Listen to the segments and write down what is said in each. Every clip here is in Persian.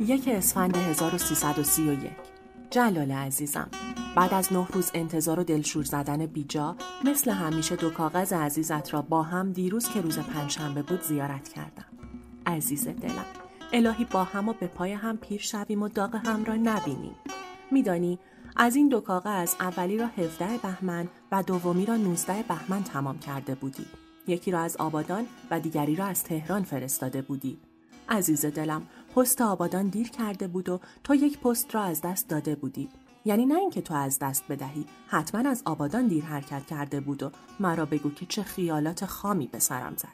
یک اسفند 1331 جلال عزیزم بعد از نه روز انتظار و دلشور زدن بیجا مثل همیشه دو کاغذ عزیزت را با هم دیروز که روز پنجشنبه بود زیارت کردم. عزیز دلم الهی با هم و به پای هم پیر شویم و داغ هم را نبینیم. میدانی از این دو کاغذ اولی را 17 بهمن و دومی را 19 بهمن تمام کرده بودی. یکی را از آبادان و دیگری را از تهران فرستاده بودی. عزیز دلم پست آبادان دیر کرده بود و تو یک پست را از دست داده بودی. یعنی نه اینکه تو از دست بدهی حتما از آبادان دیر حرکت کرده بود و مرا بگو که چه خیالات خامی به سرم زد.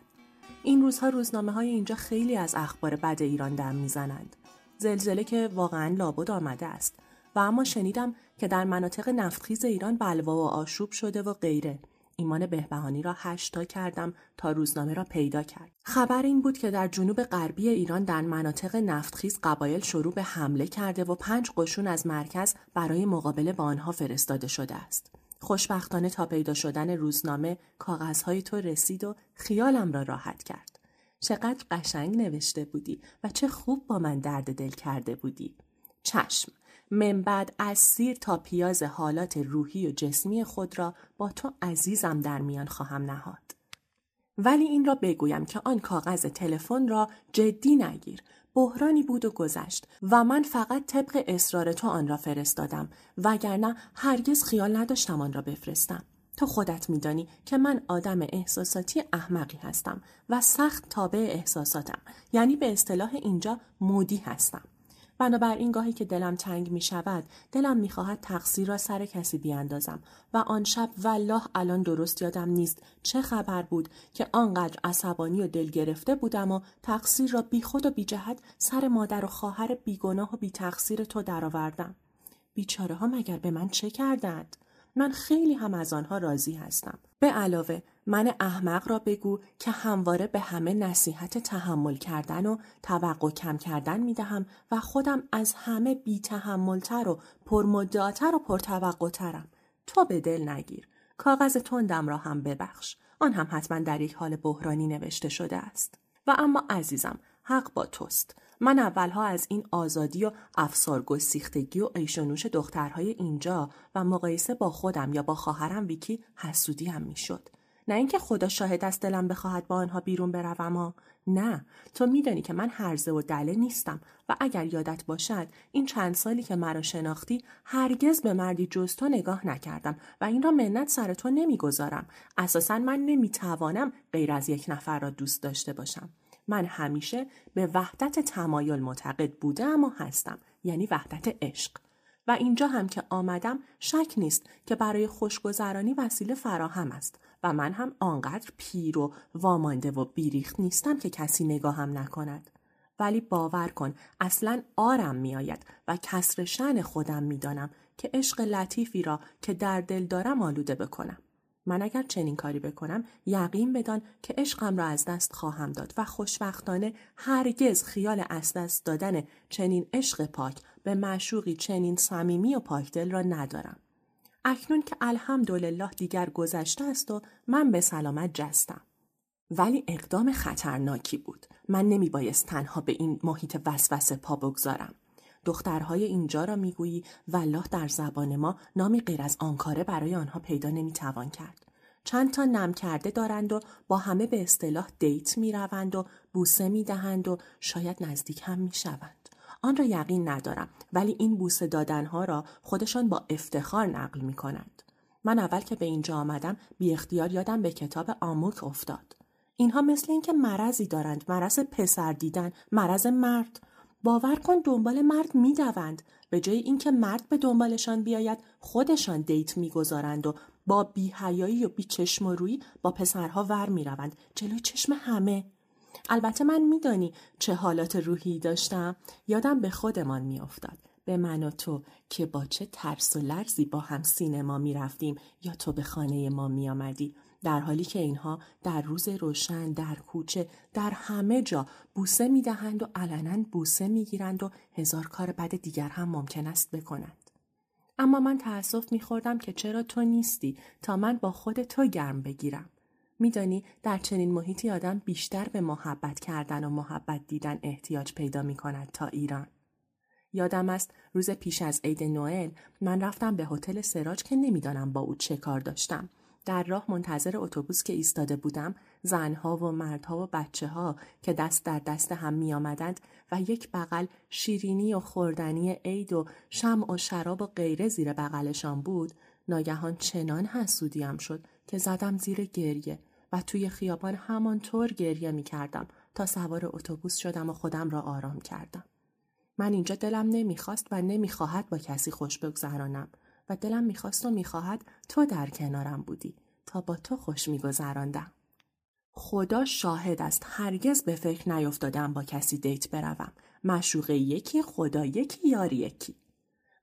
این روزها روزنامه های اینجا خیلی از اخبار بد ایران دم می‌زنند. زلزله که واقعا لابد آمده است. و اما شنیدم که در مناطق نفتخیز ایران بلوا و آشوب شده و غیره. ایمان بهبهانی را هشتا کردم تا روزنامه را پیدا کرد. خبر این بود که در جنوب غربی ایران در مناطق نفتخیز قبایل شروع به حمله کرده و پنج قشون از مرکز برای مقابله با آنها فرستاده شده است. خوشبختانه تا پیدا شدن روزنامه کاغذهای تو رسید و خیالم را راحت کرد. چقدر قشنگ نوشته بودی و چه خوب با من درد دل کرده بودی. چشم من بعد از سیر تا پیاز حالات روحی و جسمی خود را با تو عزیزم در میان خواهم نهاد. ولی این را بگویم که آن کاغذ تلفن را جدی نگیر. بحرانی بود و گذشت و من فقط طبق اصرار تو آن را فرستادم وگرنه هرگز خیال نداشتم آن را بفرستم. تو خودت میدانی که من آدم احساساتی احمقی هستم و سخت تابع احساساتم یعنی به اصطلاح اینجا مودی هستم. بنابراین گاهی که دلم تنگ می شود دلم می خواهد تقصیر را سر کسی بیاندازم و آن شب والله الان درست یادم نیست چه خبر بود که آنقدر عصبانی و دل گرفته بودم و تقصیر را بی خود و بی جهت سر مادر و خواهر بیگناه و بی تقصیر تو درآوردم. بیچاره ها مگر به من چه کردند؟ من خیلی هم از آنها راضی هستم. به علاوه من احمق را بگو که همواره به همه نصیحت تحمل کردن و توقع کم کردن می دهم و خودم از همه بی تحملتر و پرمدعاتر و پرتوقعترم. تو به دل نگیر. کاغذ تندم را هم ببخش. آن هم حتما در یک حال بحرانی نوشته شده است. و اما عزیزم حق با توست. من اولها از این آزادی و افسار گسیختگی و ایشونوش دخترهای اینجا و مقایسه با خودم یا با خواهرم ویکی حسودی هم می‌شد. نه اینکه خدا شاهد از دلم بخواهد با آنها بیرون بروم ها نه. تو میدانی که من هرزه و دله نیستم و اگر یادت باشد این چند سالی که مرا شناختی هرگز به مردی جز تو نگاه نکردم و این را منت سر تو نمی‌گذارم. اساسا من نمی‌توانم غیر از یک نفر را دوست داشته باشم. من همیشه به وحدت تمایل معتقد بودم و هستم یعنی وحدت عشق و اینجا هم که آمدم شک نیست که برای خوشگذرانی وسیله فراهم است و من هم آنقدر پیر و وامانده و بیریخت نیستم که کسی نگاهم نکند. ولی باور کن اصلا آرم میآید و کسر شن خودم می‌دانم که عشق لطیفی را که در دل دارم آلوده بکنم. من اگر چنین کاری بکنم یقین بدان که عشقم را از دست خواهم داد و خوشبختانه هرگز خیال از دست دادن چنین عشق پاک به معشوقی چنین صمیمی و پاکدل را ندارم. اکنون که الحمدلله دیگر گذشته است و من به سلامت جستم. ولی اقدام خطرناکی بود. من نمی بایست تنها به این محیط وسوسه پا بگذارم. دخترهای اینجا را می‌گویی والله در زبان ما نامی غیر از آنکاره برای آنها پیدا نمی‌توان کرد. چند تا نم کرده دارند و با همه به اصطلاح دیت می روند و بوسه می دهند و شاید نزدیک هم می شوند. آن را یقین ندارم ولی این بوسه دادنها را خودشان با افتخار نقل می کنند. من اول که به اینجا آمدم بی اختیار یادم به کتاب آموک افتاد. اینها مثل اینکه مرضی دارند مرض پسر دیدن مرض مرد باور کن دنبال مرد می‌دوند به جای اینکه مرد به دنبالشان بیاید خودشان دیت می‌گذارند و با بیهیایی و بیچشم و روی با پسرها ور می‌روند. جلوی چشم همه. البته من میدانی چه حالات روحی داشتم. یادم به خودمان میافتاد. به من و تو که با چه ترس و لرزی با هم سینما می رفتیم یا تو به خانه ما می آمدی در حالی که اینها در روز روشن در کوچه در همه جا بوسه می دهند و علنا بوسه می گیرند و هزار کار بد دیگر هم ممکن است بکنند. اما من تأسف می خوردم که چرا تو نیستی تا من با خود تو گرم بگیرم. میدانی در چنین محیطی آدم بیشتر به محبت کردن و محبت دیدن احتیاج پیدا می کند تا ایران. یادم است روز پیش از عید نوئل من رفتم به هتل سراج که نمی‌دانم با او چه کار داشتم. در راه منتظر اتوبوس که ایستاده بودم زنها و مردها و بچه ها که دست در دست هم می آمدند و یک بغل شیرینی و خوردنی عید و شم و شراب و غیره زیر بغلشان بود ناگهان چنان حسودیم شد که زدم زیر گریه و توی خیابان همانطور گریه می کردم تا سوار اتوبوس شدم و خودم را آرام کردم. من اینجا دلم نمی‌خواست و نمی‌خواهد با کسی خوش بگذرانم و دلم می‌خواست و می‌خواهد تو در کنارم بودی تا با تو خوش میگذراندم. خدا شاهد است هرگز به فکر نیفتادم با کسی دیت بروم. مشوق یکی خدا یکی یاری یکی.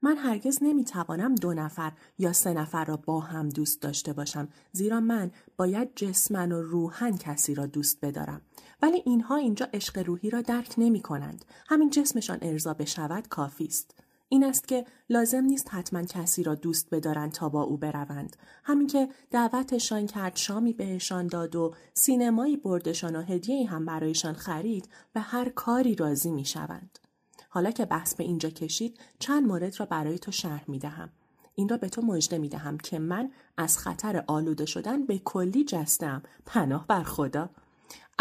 من هرگز نمی‌توانم دو نفر یا سه نفر را با هم دوست داشته باشم زیرا من باید جسمن و روحن کسی را دوست بدارم ولی اینها اینجا عشق روحی را درک نمی کنند. همین جسمشان ارضا بشود کافی است. این است که لازم نیست حتما کسی را دوست بدارند تا با او بروند. همین که دعوتشان کرد شامی بهشان داد و سینمایی بردشان و هدیه هم برایشان خرید به هر کاری راضی می شوند. حالا که بحث به اینجا کشید چند مورد را برای تو شرح می دهم. این را به تو مژده می دهم که من از خطر آلوده شدن به کلی جستم پناه بر خدا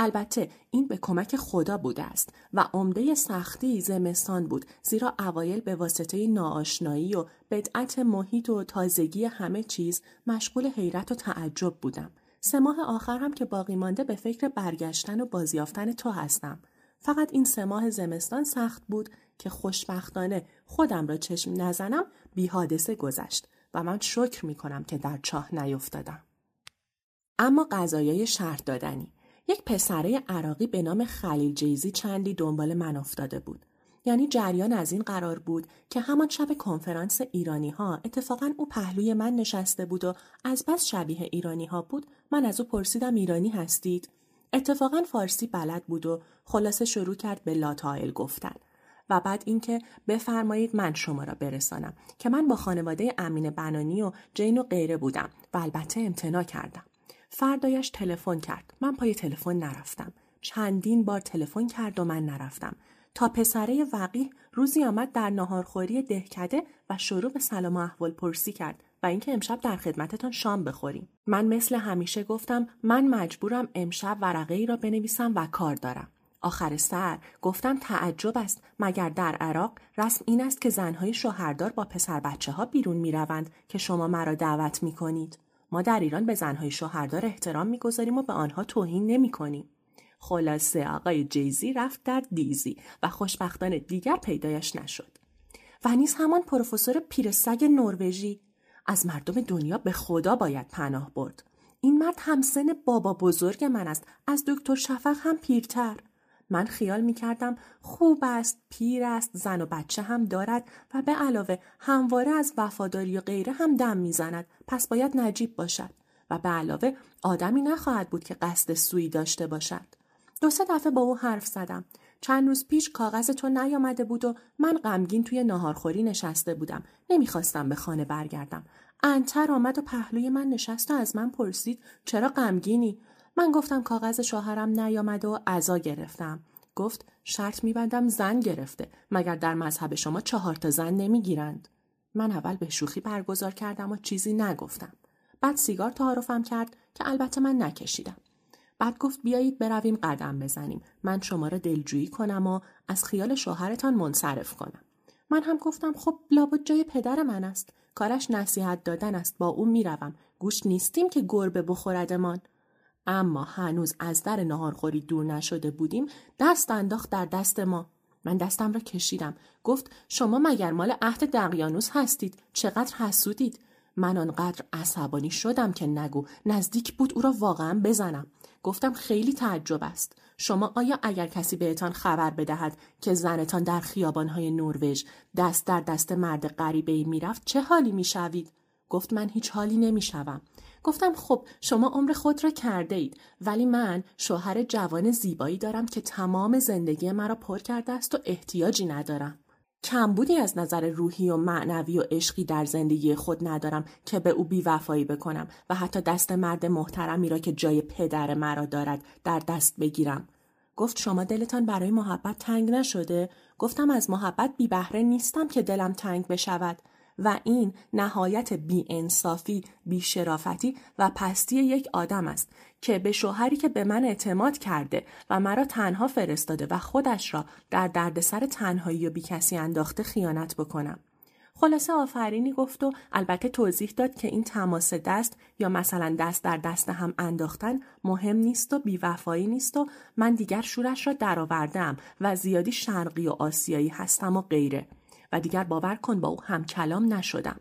البته این به کمک خدا بوده است و عمده سختی زمستان بود زیرا اوایل به واسطه ناآشنایی و بدعت محیط و تازگی همه چیز مشغول حیرت و تعجب بودم. سه ماه آخر هم که باقی مانده به فکر برگشتن و بازیافتن تو هستم. فقط این سه ماه زمستان سخت بود که خوشبختانه خودم را چشم نزنم بی حادثه گذشت و من شکر می کنم که در چاه نیفتادم. اما غذایای شرط دادنی. یک پسره عراقی به نام خلیل جیزی چندی دنبال من افتاده بود. یعنی جریان از این قرار بود که همان شب کنفرانس ایرانی ها اتفاقا او پهلوی من نشسته بود و از بس شبیه ایرانی ها بود من از او پرسیدم ایرانی هستید؟ اتفاقا فارسی بلد بود و خلاصه شروع کرد به لاتایل گفتن. و بعد اینکه بفرمایید من شما را برسانم که من با خانواده امین بنانی و جین و غیره بودم و البته امتنا کردم. فردایش تلفن کرد. من پای تلفن نرفتم. چندین بار تلفن کرد و من نرفتم. تا پسره وقیح روزی آمد در ناهارخوری دهکده و شروع به سلام و احوال پرسی کرد و اینکه امشب در خدمتتان شام بخوریم. من مثل همیشه گفتم من مجبورم امشب ورقه ای را بنویسم و کار دارم. آخر سر گفتم تعجب است. مگر در عراق رسم این است که زنهای شوهردار با پسر بچه ها بیرون می روند که شما مرا دعوت می کنید. ما در ایران به زنهای شوهردار احترام می‌گذاریم و به آنها توهین نمی کنیم. خلاصه آقای جیزی رفت در دیزی و خوشبختانه دیگر پیدایش نشد. و نیز همان پروفسور پیرسگ نروژی از مردم دنیا به خدا باید پناه برد. این مرد همسن بابا بزرگ من است از دکتر شفق هم پیرتر. من خیال می کردم خوب است، پیر است، زن و بچه هم دارد و به علاوه همواره از وفاداری و غیره هم دم می‌زند پس باید نجیب باشد و به علاوه آدمی نخواهد بود که قصد سویی داشته باشد. دو سه دفعه با او حرف زدم. چند روز پیش کاغذ تو نیامده بود و من غمگین توی ناهارخوری نشسته بودم. نمی‌خواستم به خانه برگردم. انتر آمد و پهلوی من نشست و از من پرسید چرا غمگینی من گفتم کاغذ شوهرم نیامده و عزا گرفتم. گفت شرط میبندم زن گرفته مگر در مذهب شما چهار تا زن نمی‌گیرند. من اول به شوخی برگزار کردم و چیزی نگفتم. بعد سیگار تعارفم کرد که البته من نکشیدم. بعد گفت بیایید برویم قدم بزنیم. من شما را دلجویی کنم و از خیال شوهرتان منصرف کنم. من هم گفتم خب لابد جای پدر من است کارش نصیحت دادن است با او می‌روم گوش نیستیم که گربه بخوردمان اما هنوز از در نهارخوری دور نشده بودیم دست انداخت در دست ما. من دستم را کشیدم. گفت شما مگر مال عهد دقیانوس هستید؟ چقدر حسودید. من آنقدر عصبانی شدم که نگو نزدیک بود او را واقعا بزنم. گفتم خیلی تعجب است. شما آیا اگر کسی بهتان خبر بدهد که زنتان در خیابانهای نروژ دست در دست مرد غریبه ای می‌رفت چه حالی می‌شوید؟ گفت من هیچ حالی نمی‌شوم. گفتم خب شما عمر خود را کرده اید ولی من شوهر جوان زیبایی دارم که تمام زندگی مرا پر کرده است و احتیاجی ندارم. کمبودی از نظر روحی و معنوی و عشقی در زندگی خود ندارم که به او بیوفایی بکنم و حتی دست مرد محترمی را که جای پدر مرا دارد در دست بگیرم. گفت شما دلتان برای محبت تنگ نشده؟ گفتم از محبت بی بهره نیستم که دلم تنگ بشود. و این نهایت بی انصافی، بی شرافتی و پستی یک آدم است که به شوهری که به من اعتماد کرده و مرا تنها فرستاده و خودش را در دردسر تنهایی و بی کسی انداخته خیانت بکنم. خلاصه آفرینی گفت و البته توضیح داد که این تماس دست یا مثلا دست در دست هم انداختن مهم نیست و بیوفایی نیست و من دیگر شورش را درآوردم و زیادی شرقی و آسیایی هستم و غیره. و دیگر باور کن با او هم کلام نشدم.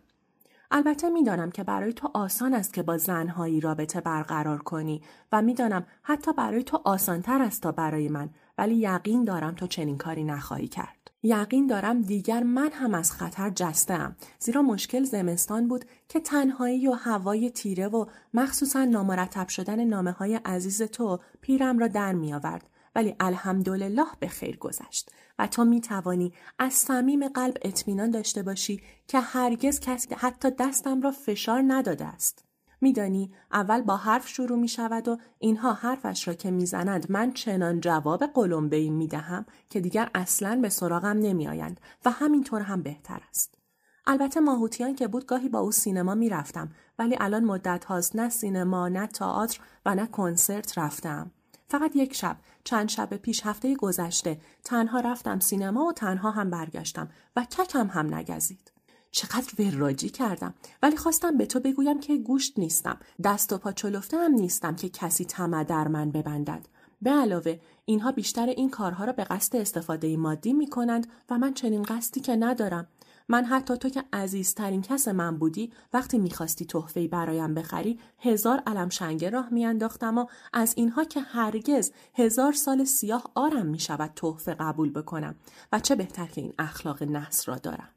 البته می‌دانم که برای تو آسان است که با زنهایی رابطه برقرار کنی و می‌دانم حتی برای تو آسانتر است تا برای من ولی یقین دارم تو چنین کاری نخواهی کرد. یقین دارم دیگر من هم از خطر جستم زیرا مشکل زمستان بود که تنهایی و هوای تیره و مخصوصا نامرتب شدن نامه های عزیز تو پیرم را در می آورد ولی الحمدلله به خیر گذشت و تو می توانی از صمیم قلب اطمینان داشته باشی که هرگز کسی حتی دستم را فشار نداده است. میدانی اول با حرف شروع می شود و اینها حرفش را که می‌زنند من چنان جواب قلمبه ای می دهم که دیگر اصلا به سراغم نمی آیند و همینطور هم بهتر است. البته ماهوتیان که بود گاهی با او سینما می رفتم ولی الان مدت هاست نه سینما نه تئاتر و نه کنسرت رفتم. فقط یک شب چند شب پیش هفته گذشته تنها رفتم سینما و تنها هم برگشتم و ککم هم نگزید. چقدر وراجی کردم. ولی خواستم به تو بگویم که گوشت نیستم. دست و پا چلفته هم نیستم که کسی طمع در من ببندد. به علاوه اینها بیشتر این کارها را به قصد استفاده مادی می کنند و من چنین قصدی که ندارم. من حتی تو که عزیزترین کس من بودی وقتی می‌خواستی تحفه‌ای برایم بخری هزار علم شنگه راه میانداختم و از اینها که هرگز هزار سال سیاه آرم می‌شود تحفه قبول بکنم و چه بهتر که این اخلاق نحس را دارم.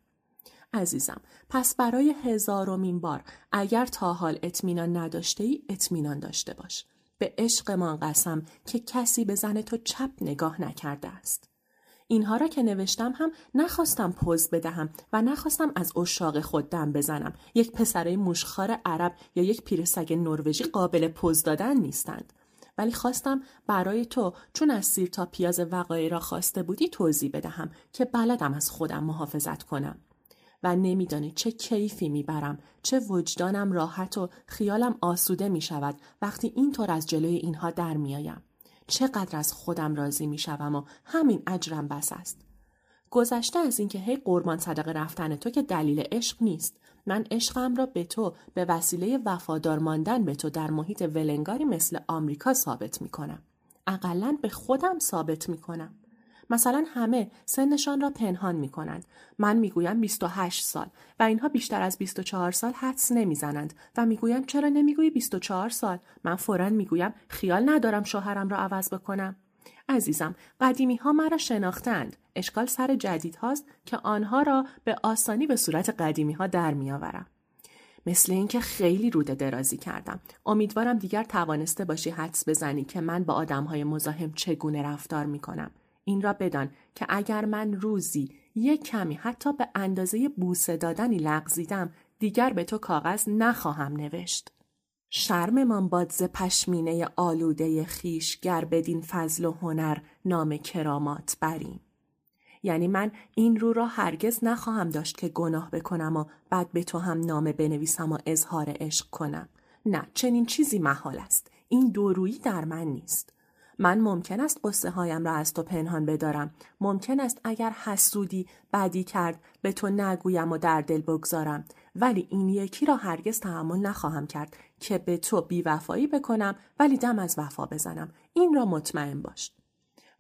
عزیزم پس برای هزارمین بار اگر تا حال اطمینان نداشته ای اطمینان داشته باش. به عشقمان قسم که کسی به زن تو چپ نگاه نکرده است. اینها را که نوشتم هم نخواستم پوز بدهم و نخواستم از اشاق خود دم بزنم. یک پسره موشخار عرب یا یک پیرسگ نروژی قابل پوز دادن نیستند. ولی خواستم برای تو چون از سیر تا پیاز وقایع را خواسته بودی توضیح بدهم که بلدم از خودم محافظت کنم. و نمیدانی چه کیفی می‌برم چه وجدانم راحت و خیالم آسوده می شود وقتی اینطور از جلوی اینها در میآیم. چقدر از خودم راضی می شوم و همین اجرم بس است. گذشته از اینکه هی قربان صدقه رفتن تو که دلیل عشق نیست. من عشقم را به تو به وسیله وفادار ماندن به تو در محیط ولنگاری مثل آمریکا ثابت می کنم. اقلا به خودم ثابت می کنم. مثلا همه سنشان را پنهان می کنند. من می‌گویم 28 سال و اینها بیشتر از 24 سال حدس نمی‌زنند و می‌گویم چرا نمی‌گویی 24 سال؟ من فورا می‌گویم خیال ندارم شوهرم را عوض بکنم. عزیزم قدیمی ها مرا شناختند. اشکال سر جدید هاست که آنها را به آسانی به صورت قدیمی ها در میآورم. مثل اینکه خیلی روده درازی کردم. امیدوارم دیگر توانسته باشی حدس بزنی که من با آدم های مزاحم چگونه رفتار می کنم. این را بدان که اگر من روزی یک کمی حتی به اندازه بوسه دادنی لغزیدم دیگر به تو کاغذ نخواهم نوشت. شرممان باد ز پشمینه آلوده خیش گر بدین فضل و هنر نام کرامات بریم. یعنی من این رو را هرگز نخواهم داشت که گناه بکنم و بعد به تو هم نامه بنویسم و اظهار عشق کنم. نه چنین چیزی محال است. این دورویی در من نیست. من ممکن است قصه هایم را از تو پنهان بدارم. ممکن است اگر حسودی بدی کرد به تو نگویم و در دل بگذارم. ولی این یکی را هرگز تحمل نخواهم کرد که به تو بیوفایی بکنم ولی دم از وفا بزنم. این را مطمئن باش.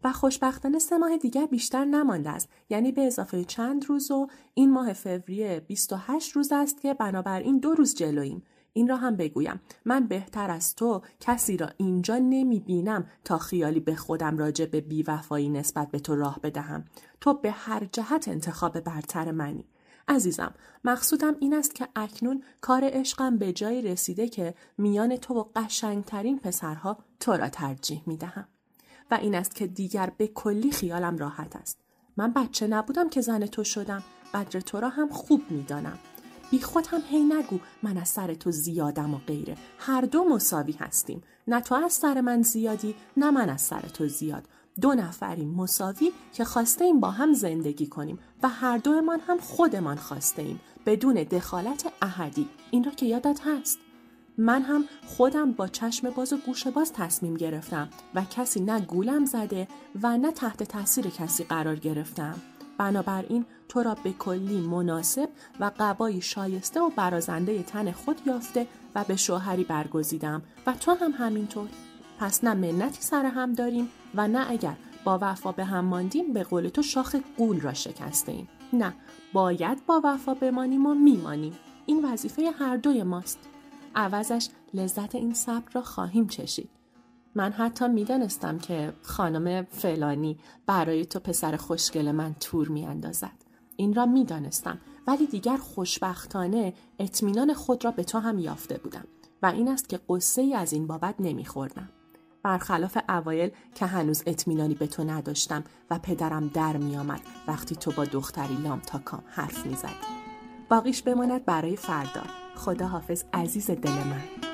و خوشبختانه سه ماه دیگر بیشتر نمانده است یعنی به اضافه چند روز و این ماه فوریه 28 روز است که بنابراین دو روز جلوییم این را هم بگویم. من بهتر از تو کسی را اینجا نمی بینم تا خیالی به خودم راجع به بیوفایی نسبت به تو راه بدهم. تو به هر جهت انتخاب برتر منی. عزیزم مقصودم این است که اکنون کار عشقم به جایی رسیده که میان تو و قشنگترین پسرها تو را ترجیح می دهم. و این است که دیگر به کلی خیالم راحت است. من بچه نبودم که زن تو شدم. قدر تو را هم خوب می‌دانم. بی خود هم هی نگو من از سر تو زیادم و غیره. هر دو مساوی هستیم. نه تو از سر من زیادی نه من از سر تو زیاد. دو نفریم مساوی که خواسته ایم با هم زندگی کنیم و هر دومان هم خودمان خواسته ایم بدون دخالت احدی. این را که یادت هست. من هم خودم با چشم باز و گوش باز تصمیم گرفتم و کسی نه گولم زده و نه تحت تاثیر کسی قرار گرفتم. بنابراین تو را به کلی مناسب و قبایی شایسته و برازنده تن خود یافته و به شوهری برگزیدم و تو هم همینطور. پس نه منتی سر هم داریم و نه اگر با وفا به هم ماندیم به قول تو شاخ قول را شکسته ایم. نه باید با وفا بمانیم و میمانیم. این وظیفه هر دوی ماست. عوضش لذت این صبر را خواهیم چشید. من حتی می‌دانستم که خانم فلانی برای تو پسر خوشگل من تور میاندازد. این را می‌دانستم ولی دیگر خوشبختانه اطمینان خود را به تو هم یافته بودم و این است که قصه ای از این بابت نمیخوردم. برخلاف اوایل که هنوز اطمینانی به تو نداشتم و پدرم در میآمد وقتی تو با دختری لام تا کام حرف می‌زدی. باقیش بماند برای فردا. خدا حافظ عزیز دل من.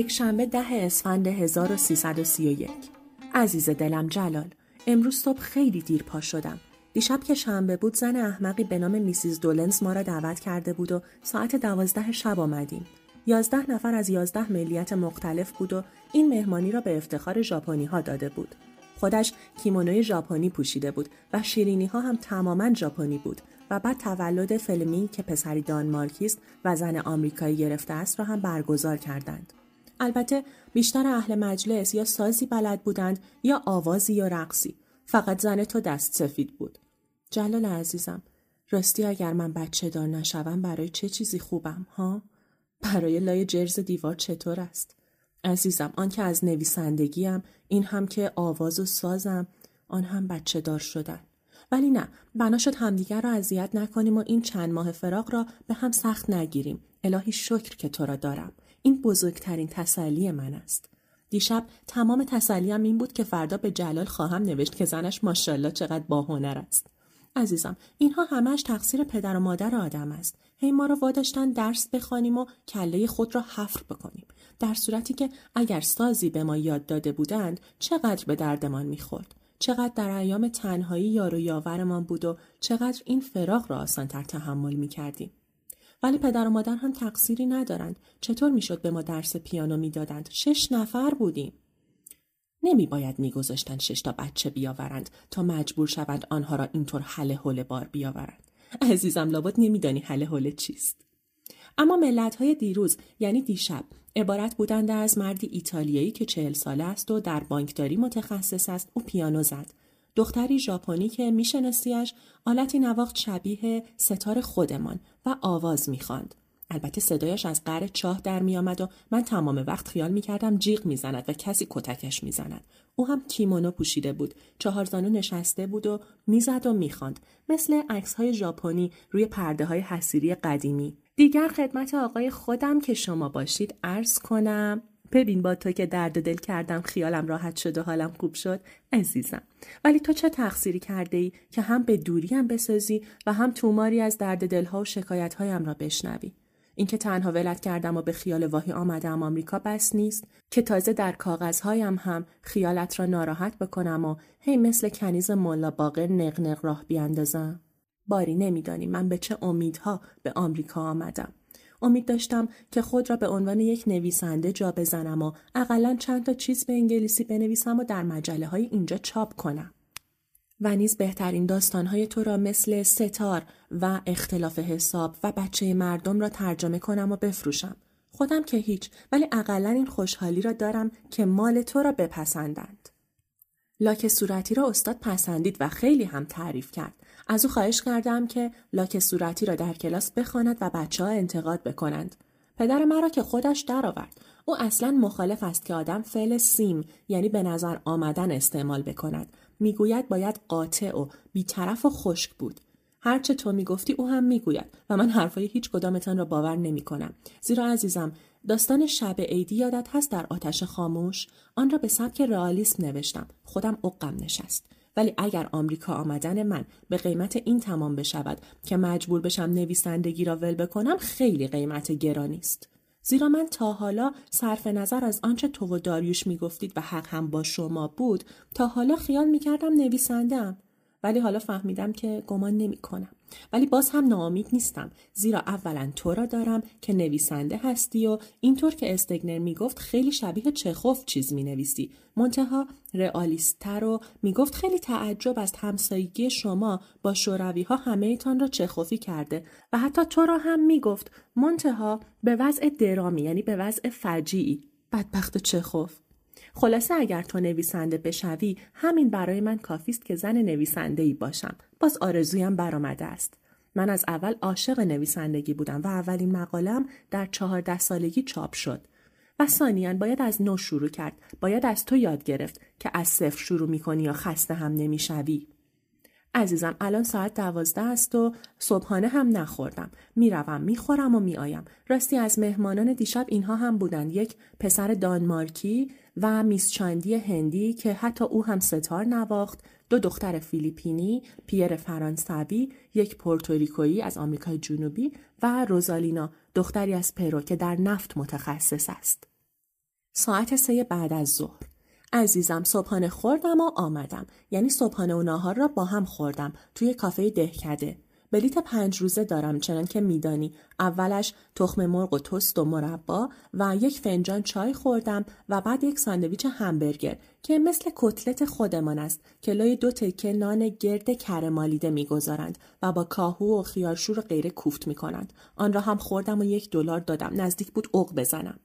یک شنبه ده اسفند 1331 عزیز دلم جلال امروز صبح خیلی دیر پا شدم. دیشب که شنبه بود زن احمقی به نام میسیز دولنز ما را دعوت کرده بود و ساعت دوازده شب آمدیم. یازده نفر از یازده ملیت مختلف بود و این مهمانی را به افتخار ژاپنی ها داده بود. خودش کیمونوی ژاپنی پوشیده بود و شیرینی ها هم تماما ژاپنی بود و بعد تولد فلمی که پسری دانمارکی است و زن آمریکایی گرفته است را هم برگزار کردند. البته بیشتر اهل مجلس یا سازی بلد بودند یا آوازی یا رقصی. فقط زن تو دست سفید بود. جلال عزیزم راستی اگر من بچه دار نشوم برای چه چیزی خوبم ها؟ برای لای جرز دیوار چطور است؟ عزیزم آن که از نویسندگیم این هم که آواز و سازم آن هم بچه دار شدن. ولی نه بنا شد همدیگر را اذیت نکنیم و این چند ماه فراغ را به هم سخت نگیریم الهی شکر که تو را دارم این بزرگترین تسلی من است. دیشب تمام تسلیم این بود که فردا به جلال خواهم نوشت که زنش ماشاءالله چقدر باهنر است. عزیزم اینها همش تقصیر پدر و مادر آدم است. هی ما را واداشتن درس بخوانیم و کله خود را حفر بکنیم. در صورتی که اگر سازی به ما یاد داده بودند چقدر به دردمان می‌خورد. چقدر در ایام تنهایی یار و یاورمان بود و چقدر این فراغ را آسانتر تحمل می‌کردیم. ولی پدر و مادر هم تقصیری ندارند. چطور می‌شد به ما درس پیانو می‌دادند؟ شش نفر بودیم. نمی باید میگذاشتند شش تا بچه بیاورند تا مجبور شوند آنها را اینطور حله حل بار بیاورند. عزیزم لابد نمیدانی حله حل چیست. اما ملت های دیروز یعنی دیشب عبارت بودند از مردی ایتالیایی که چهل ساله است و در بانکداری متخصص است. او پیانو زد. دختری ژاپنی که میشناسیش آلتی نواخت شبیه ستار خودمان و آواز می‌خواند. البته صدایش از قره چاه در میآمد و من تمام وقت خیال می‌کردم جیغ می‌زند و کسی کتکش می‌زند. او هم کیمونو پوشیده بود. چهارزانو نشسته بود و می‌زد و می‌خواند. مثل عکس های ژاپنی روی پرده های حسیری قدیمی. دیگر خدمت آقای خودم که شما باشید عرض کنم. ببین با تو که درد دل کردم خیالم راحت شد و حالم خوب شد عزیزم. ولی تو چه تقصیری کرده ای که هم به دوریم بسازی و هم توماری از درد دلها و شکایت هایم را بشنوی؟ اینکه تنها ولت کردم و به خیال واهی آمدم آمریکا بس نیست. که تازه در کاغذهایم هم خیالت را ناراحت بکنم و هی مثل کنیز ملا باقر نقنق راه بیاندازم. باری نمیدانی من به چه امیدها به آمریکا آمدم. امید داشتم که خود را به عنوان یک نویسنده جا بزنم و اقلا چند تا چیز به انگلیسی بنویسم و در مجله های اینجا چاپ کنم. و نیز بهترین داستانهای تو را مثل ستار و اختلاف حساب و بچه مردم را ترجمه کنم و بفروشم. خودم که هیچ ولی اقلا این خوشحالی را دارم که مال تو را بپسندند. لاک صورتی را استاد پسندید و خیلی هم تعریف کرد. از او خواهش کردم که لاک صورتی را در کلاس بخواند و بچه ها انتقاد بکنند. پدر مرا که خودش درآورد. او اصلا مخالف است که آدم فعل سیم یعنی به نظر آمدن استعمال بکند. می‌گوید باید قاطع و بیطرف و خشک بود. هرچه تو می‌گفتی او هم می‌گوید و من حرفای هیچ کدامتان را باور نمی کنم. زیرا عزیزم داستان شب عیدی یادت هست در آتش خاموش؟ آن را به سبک رئالیسم نوشتم. خودم عقم نشست. ولی اگر آمریکا آمدن من به قیمت این تمام بشود که مجبور بشم نویسندگی را ول بکنم خیلی قیمت گرانی است. زیرا من تا حالا صرف نظر از آنچه تو و داریوش می‌گفتید و حق هم با شما بود تا حالا خیال می‌کردم نویسندم ولی حالا فهمیدم که گمان نمی کنم. ولی باز هم ناامید نیستم. زیرا اولا تو را دارم که نویسنده هستی و اینطور که استگنر می‌گفت خیلی شبیه چخوف چیز می نویسی منتها رئالیستتر و می‌گفت خیلی تعجب از همسایگی شما با شوروی ها همه را چخوفی کرده و حتی تو را هم می‌گفت. منتها به وضع درامی یعنی به وضع فجیعی. بدبخت چخوف. خلاصه اگر تو نویسنده بشوی همین برای من کافی است که زن نویسنده ای باشم باز آرزویم برآمده است من از اول عاشق نویسندگی بودم و اولین مقالم در چهارده سالگی چاپ شد و ثانیا باید از نو شروع کرد باید از تو یاد گرفت که از صفر شروع می‌کنی یا خسته هم نمی‌شوی عزیزم الان ساعت دوازده است و صبحانه هم نخوردم. می‌روم می‌خورم و میآیم. راستی از مهمانان دیشب اینها هم بودند. یک پسر دانمارکی و میس چاندی هندی که حتی او هم ستار نواخت دو دختر فیلیپینی، پیر فرانسوی، یک پورتوریکویی از آمریکای جنوبی و روزالینا دختری از پرو که در نفت متخصص است. ساعت سه بعد از ظهر. عزیزم صبحانه خوردم و آمدم. یعنی صبحانه و ناهار را با هم خوردم توی کافه دهکده. بلیت پنج روزه دارم چنان که میدانی. اولش تخم مرغ و تست و مربا و یک فنجان چای خوردم و بعد یک ساندویچ همبرگر که مثل کتلت خودمان است که لای دو تکه نان گرد کرمالیده می‌گذارند و با کاهو و خیارشور غیره کوفت می‌کنند. آن را هم خوردم و یک دلار دادم. نزدیک بود اوق بزنم.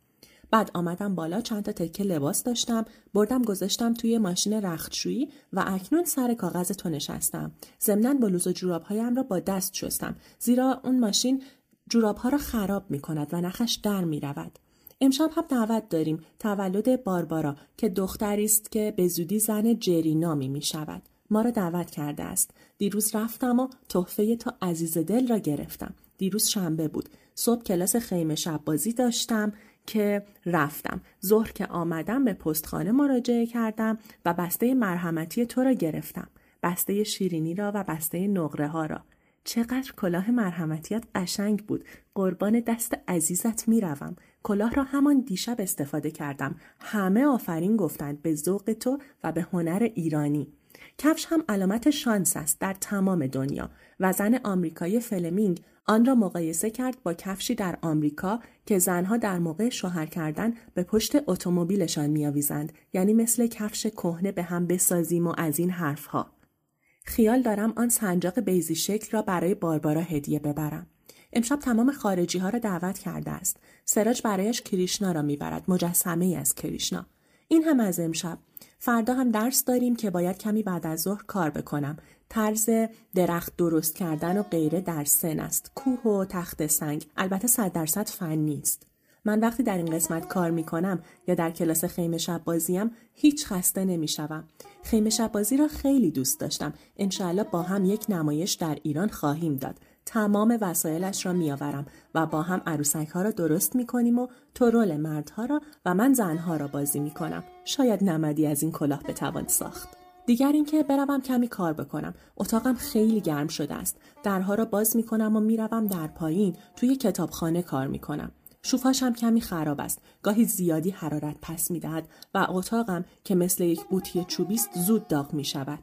بعد آمدم بالا چند تا تکه لباس داشتم بردم گذاشتم توی ماشین رختشویی و اکنون سر کاغذ تو نشستم ضمنا بلوز و جورابهایم را با دست شستم زیرا اون ماشین جورابها را خراب می کند و نخش در می رود. امشب هم دعوت داریم تولد باربارا که دختری است که به زودی زن جری نامی می شود. ما را دعوت کرده است. دیروز رفتم و تحفه تا عزیز دل را گرفتم. دیروز شنبه بود. صبح کلاس خیمه شب بازی داشتم که رفتم. ظهر که آمدم به پستخانه مراجعه کردم و بسته مرحمتی تو را گرفتم. بسته شیرینی را و بسته نقره ها را. چقدر کلاه مرحمتیت قشنگ بود. قربان دست عزیزت می‌روم کلاه را همان دیشب استفاده کردم. همه آفرین گفتند به ذوق تو و به هنر ایرانی. کفش هم علامت شانس است در تمام دنیا و زن آمریکایی فلمینگ آن را مقایسه کرد با کفشی در آمریکا که زنها در موقع شوهر کردن به پشت اتومبیلشان میآویزند یعنی مثل کفش کهنه به هم بسازیم و از این حرفها. خیال دارم آن سنجاق بیزی شکل را برای باربارا هدیه ببرم. امشب تمام خارجی ها را دعوت کرده است. سراج برایش کریشنا را می‌برد مجسمه ای از کریشنا. این هم از امشب فردا هم درس داریم که باید کمی بعد از ظهر کار بکنم طرز درخت درست کردن و غیره در سن است کوه و تخت سنگ البته صد درصد فن نیست من وقتی در این قسمت کار می کنم یا در کلاس خیمه شب بازیم هیچ خسته نمی شوم. خیمه شب بازی را خیلی دوست داشتم. انشاءالله با هم یک نمایش در ایران خواهیم داد. تمام وسایلش را میآورم و با هم عروسک ها را درست می کنیم و تو رول مردها را و من زنها را بازی می کنم. شاید نمدی از این کلاه بتوان ساخت. دیگر اینکه بروم کمی کار بکنم. اتاقم خیلی گرم شده است. درها را باز می کنم و می‌روم در پایین. توی کتابخانه کار می کنم شوفاشم کمی خراب است. گاهی زیادی حرارت پس می دهد و اتاقم که مثل یک بوتی چوبی است زود داغ می شود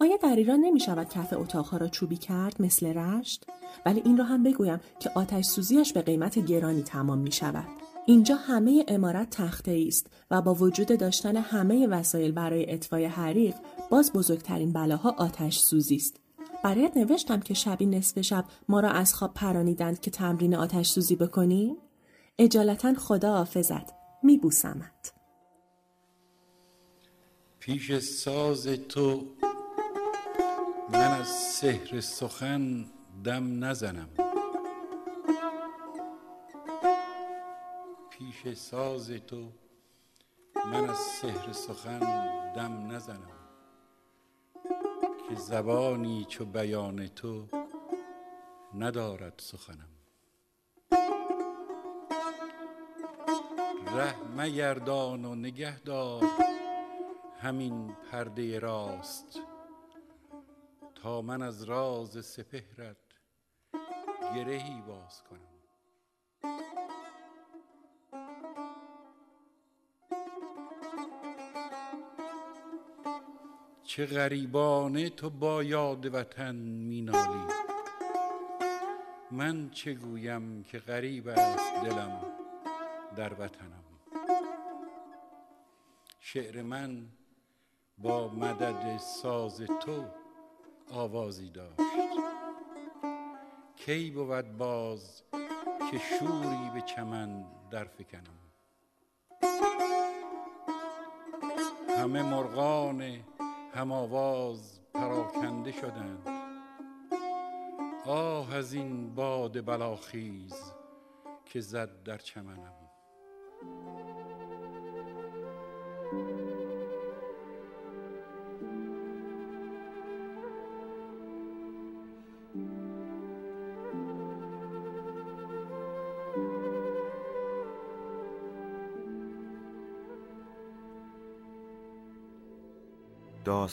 آیا در ایران نمی شود کف اتاقها را چوبی کرد مثل رشت ولی این را هم بگویم که آتش سوزیش به قیمت گرانی تمام می شود اینجا همه امارت تخته است و با وجود داشتن همه وسایل برای اطفای حریق باز بزرگترین بلاها آتش سوزی است. برایت نوشتم که شبی نصف شب ما را از خواب پرانیدند که تمرین آتش سوزی بکنیم؟ اجالتا خدا حافظت میبوسمت. پیش ساز تو من از سحر سخن دم نزنم. پیش ساز تو من از سحر سخن دم نزنم. که زبانی چو بیان تو ندارد سخنم. ره مگردان و نگهدار همین پرده راست من از راز سپهرت گرهی باز کنم. چه غریبانه تو با یاد وطن مینالی. من چه گویم که غریب است دلم در وطنم. شعر من با مدد ساز تو آوازی داشت کی بود باز که شوری به چمن در فکنم؟ همه مرغان هم آواز پراکنده شدند. آه از این باد بلاخیز که زد در چمنم.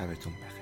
شبتون بخیر.